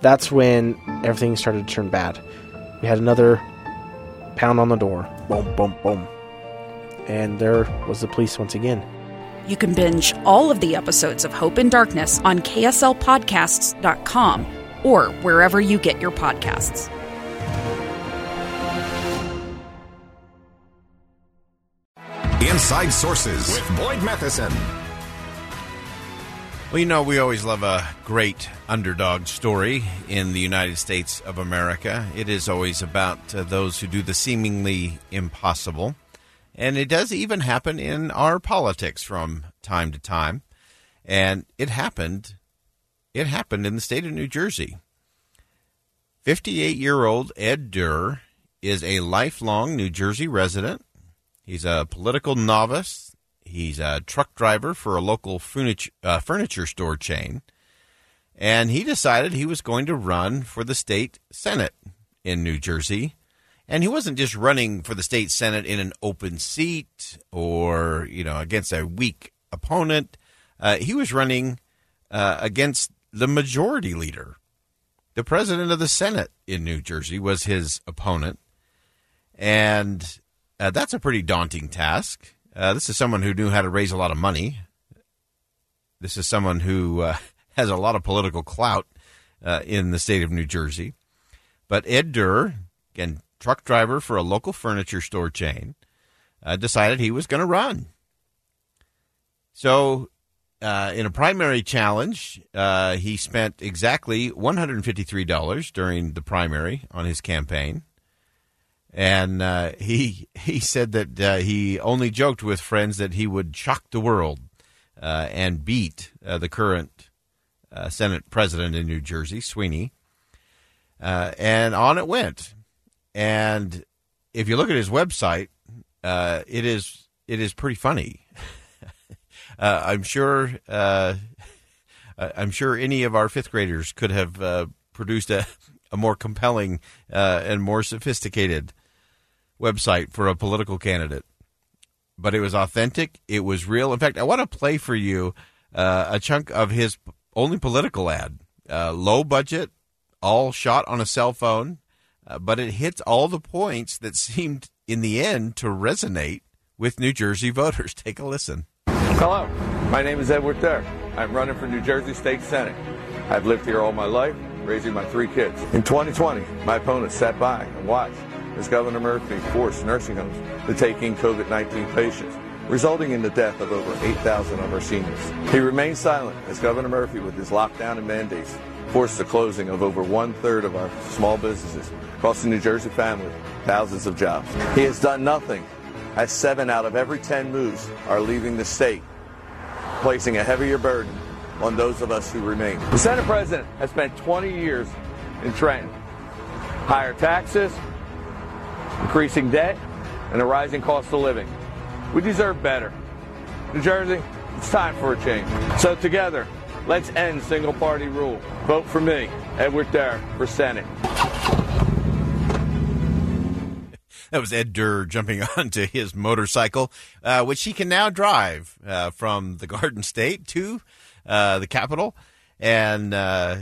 That's when everything started to turn bad. We had another pound on the door. Boom, boom, boom. And there was the police once again. You can binge all of the episodes of Hope in Darkness on KSLPodcasts.com or wherever you get your podcasts. Inside Sources with Boyd Matheson. Well, you know, we always love a great underdog story in the United States of America. It is always about uh, those who do the seemingly impossible. And it does even happen in our politics from time to time. And it happened. It happened in the state of New Jersey. 58 year old Ed Durr is a lifelong New Jersey resident. He's a political novice. He's a truck driver for a local furniture, uh, furniture store chain. And he decided he was going to run for the state Senate in New Jersey. And he wasn't just running for the state Senate in an open seat or, you know, against a weak opponent. Uh, he was running uh, against the majority leader. The president of the Senate in New Jersey was his opponent. And uh, that's a pretty daunting task. Uh, this is someone who knew how to raise a lot of money. This is someone who uh, has a lot of political clout uh, in the state of New Jersey. But Ed Durr, again, truck driver for a local furniture store chain, uh, decided he was going to run. So, uh, in a primary challenge, he spent exactly $153 during the primary on his campaign and uh, he he said that uh, he only joked with friends that he would shock the world uh, and beat uh, the current uh, Senate president in New Jersey, Sweeney. Uh, and on it went. And if you look at his website, it is it is pretty funny. I'm sure I'm sure any of our fifth graders could have produced a, a more compelling and more sophisticated website for a political candidate. But it was authentic. It was real. In fact, I want to play for you uh, a chunk of his only political ad. Uh, low budget, all shot on a cell phone, uh, but it hits all the points that seemed, in the end, to resonate with New Jersey voters. Take a listen. Hello, my name is Edward Durr. I'm running for New Jersey State Senate. I've lived here all my life, raising my three kids. In 2020, my opponent sat by and watched as Governor Murphy forced nursing homes to take in COVID-19 patients, resulting in the death of over 8,000 of our seniors. He remained silent as Governor Murphy, with his lockdown and mandates, forced the closing of over one-third of our small businesses, costing New Jersey families thousands of jobs. He has done nothing, as seven out of every 10 moves are leaving the state, placing a heavier burden on those of us who remain. The Senate President has spent 20 years in Trenton. Higher taxes, increasing debt, and a rising cost of living. We deserve better. New Jersey, it's time for a change. So together, let's end single party rule. Vote for me, Edward Durr, for Senate. That was Ed Durr jumping onto his motorcycle, uh, which he can now drive uh, from the Garden State to uh, the Capitol. And uh,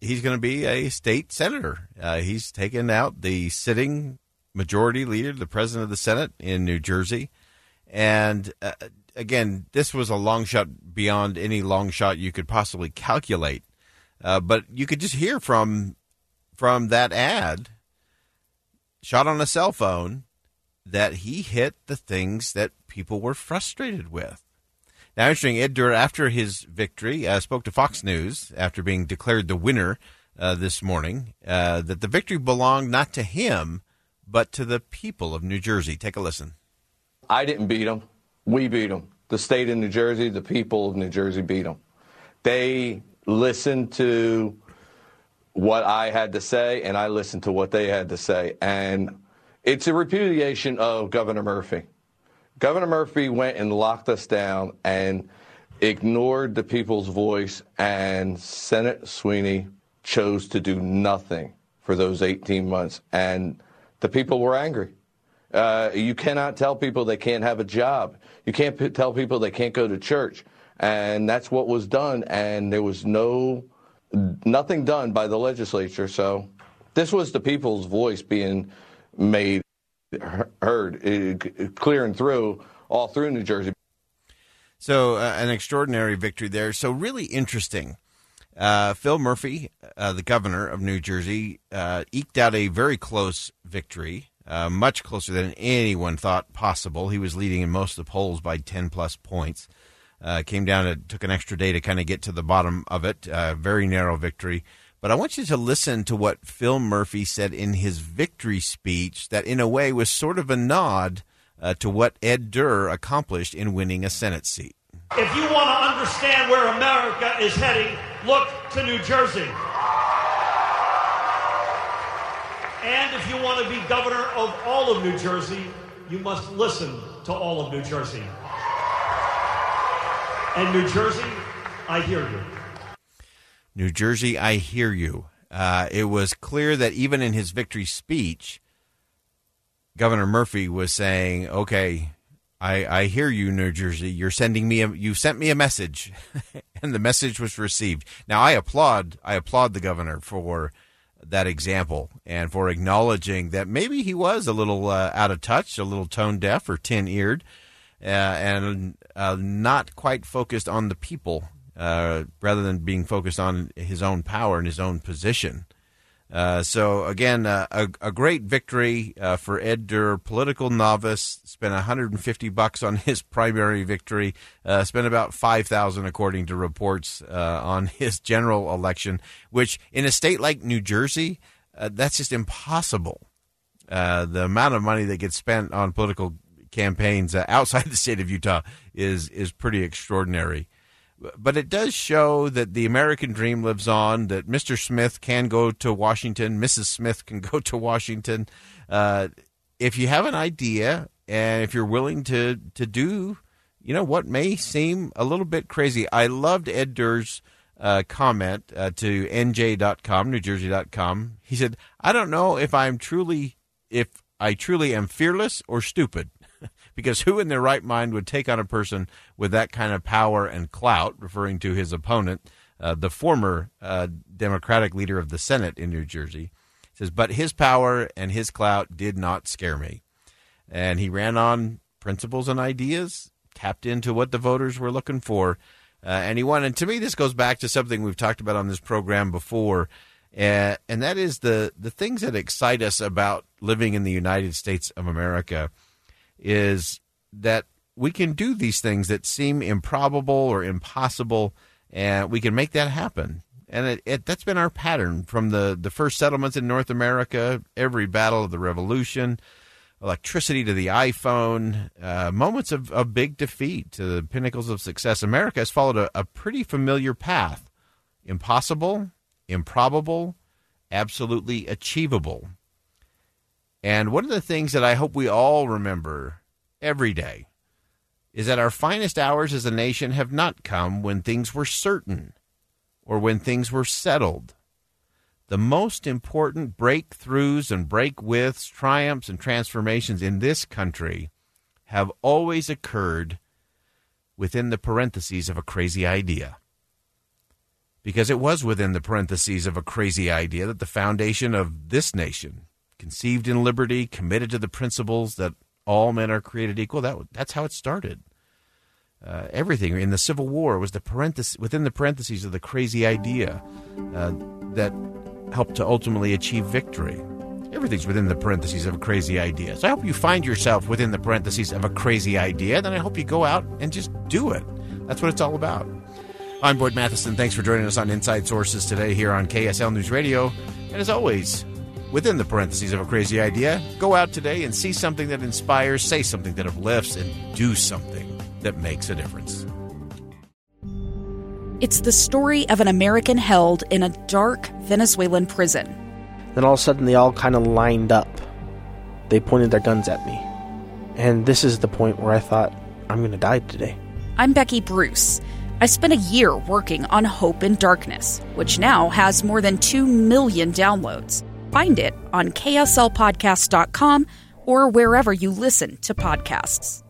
he's going to be a state senator. Uh, he's taken out the sitting majority leader, the president of the Senate in New Jersey. And uh, again, this was a long shot beyond any long shot you could possibly calculate. Uh, but you could just hear from from that ad, shot on a cell phone, that he hit the things that people were frustrated with. Now, interesting, Ed Durr, after his victory, uh, spoke to Fox News after being declared the winner uh, this morning, uh, that the victory belonged not to him, but to the people of New Jersey. Take a listen. I didn't beat them. We beat them. The state of New Jersey, the people of New Jersey beat them. They listened to what I had to say, and I listened to what they had to say. And it's a repudiation of Governor Murphy. Governor Murphy went and locked us down and ignored the people's voice, and Senate Sweeney chose to do nothing for those 18 months. And the people were angry. Uh, you cannot tell people they can't have a job. You can't p- tell people they can't go to church. And that's what was done. And there was no, nothing done by the legislature. So this was the people's voice being made heard, uh, clear and through, all through New Jersey. So, uh, an extraordinary victory there. So, really interesting. Uh, Phil Murphy, uh, the governor of New Jersey, uh, eked out a very close victory, uh, much closer than anyone thought possible. He was leading in most of the polls by 10 plus points. Uh, came down, it took an extra day to kind of get to the bottom of it. very narrow victory. But I want you to listen to what Phil Murphy said in his victory speech, that in a way was sort of a nod uh, to what Ed Durr accomplished in winning a Senate seat. If you want to understand where America is heading, look to New Jersey. And if you want to be governor of all of New Jersey, you must listen to all of New Jersey. And New Jersey, I hear you. New Jersey, I hear you. Uh, it was clear that even in his victory speech, Governor Murphy was saying, "Okay, I, I hear you, New Jersey. You're sending me a you sent me a message, and the message was received." Now, I applaud I applaud the governor for that example and for acknowledging that maybe he was a little uh, out of touch, a little tone deaf or tin eared, uh, and uh, not quite focused on the people uh, rather than being focused on his own power and his own position. Uh, so again, uh, a, a, great victory uh, for Ed Durr, political novice. Spent 150 bucks on his primary victory. Uh, spent about 5,000, according to reports, uh, on his general election. Which, in a state like New Jersey, that's just impossible. the amount of money that gets spent on political campaigns outside the state of Utah is is pretty extraordinary but it does show that the American dream lives on. That Mr. Smith can go to Washington, Mrs. Smith can go to Washington. Uh, if you have an idea and if you're willing to to do, you know what may seem a little bit crazy. I loved Ed Durr's uh, comment uh, to NJ.com, NewJersey.com. He said, "I don't know if I'm truly if I truly am fearless or stupid." because who in their right mind would take on a person with that kind of power and clout, referring to his opponent, uh, the former uh, Democratic leader of the Senate in New Jersey? says, but his power and his clout did not scare me. And he ran on principles and ideas, tapped into what the voters were looking for, uh, and he won. And to me, this goes back to something we've talked about on this program before. Uh, and that is the, the things that excite us about living in the United States of America is that we can do these things that seem improbable or impossible, and we can make that happen. And it, it, that's been our pattern from the, the first settlements in North America, every battle of the Revolution, electricity to the iPhone, uh, moments of, of big defeat to the pinnacles of success. America has followed a, a pretty familiar path impossible, improbable, absolutely achievable. And one of the things that I hope we all remember every day is that our finest hours as a nation have not come when things were certain or when things were settled. The most important breakthroughs and breakwiths, triumphs, and transformations in this country have always occurred within the parentheses of a crazy idea. Because it was within the parentheses of a crazy idea that the foundation of this nation conceived in liberty, committed to the principles that all men are created equal. That that's how it started. Uh, everything in the Civil War was the parenthesis within the parentheses of the crazy idea uh, that helped to ultimately achieve victory. Everything's within the parentheses of a crazy idea. So I hope you find yourself within the parentheses of a crazy idea. Then I hope you go out and just do it. That's what it's all about. I'm Boyd Matheson. Thanks for joining us on Inside Sources today here on KSL News Radio. And as always, within the parentheses of a crazy idea, go out today and see something that inspires, say something that uplifts, and do something that makes a difference. It's the story of an American held in a dark Venezuelan prison. Then all of a sudden, they all kind of lined up. They pointed their guns at me. And this is the point where I thought, I'm going to die today. I'm Becky Bruce. I spent a year working on Hope in Darkness, which now has more than 2 million downloads. Find it on kslpodcast.com or wherever you listen to podcasts.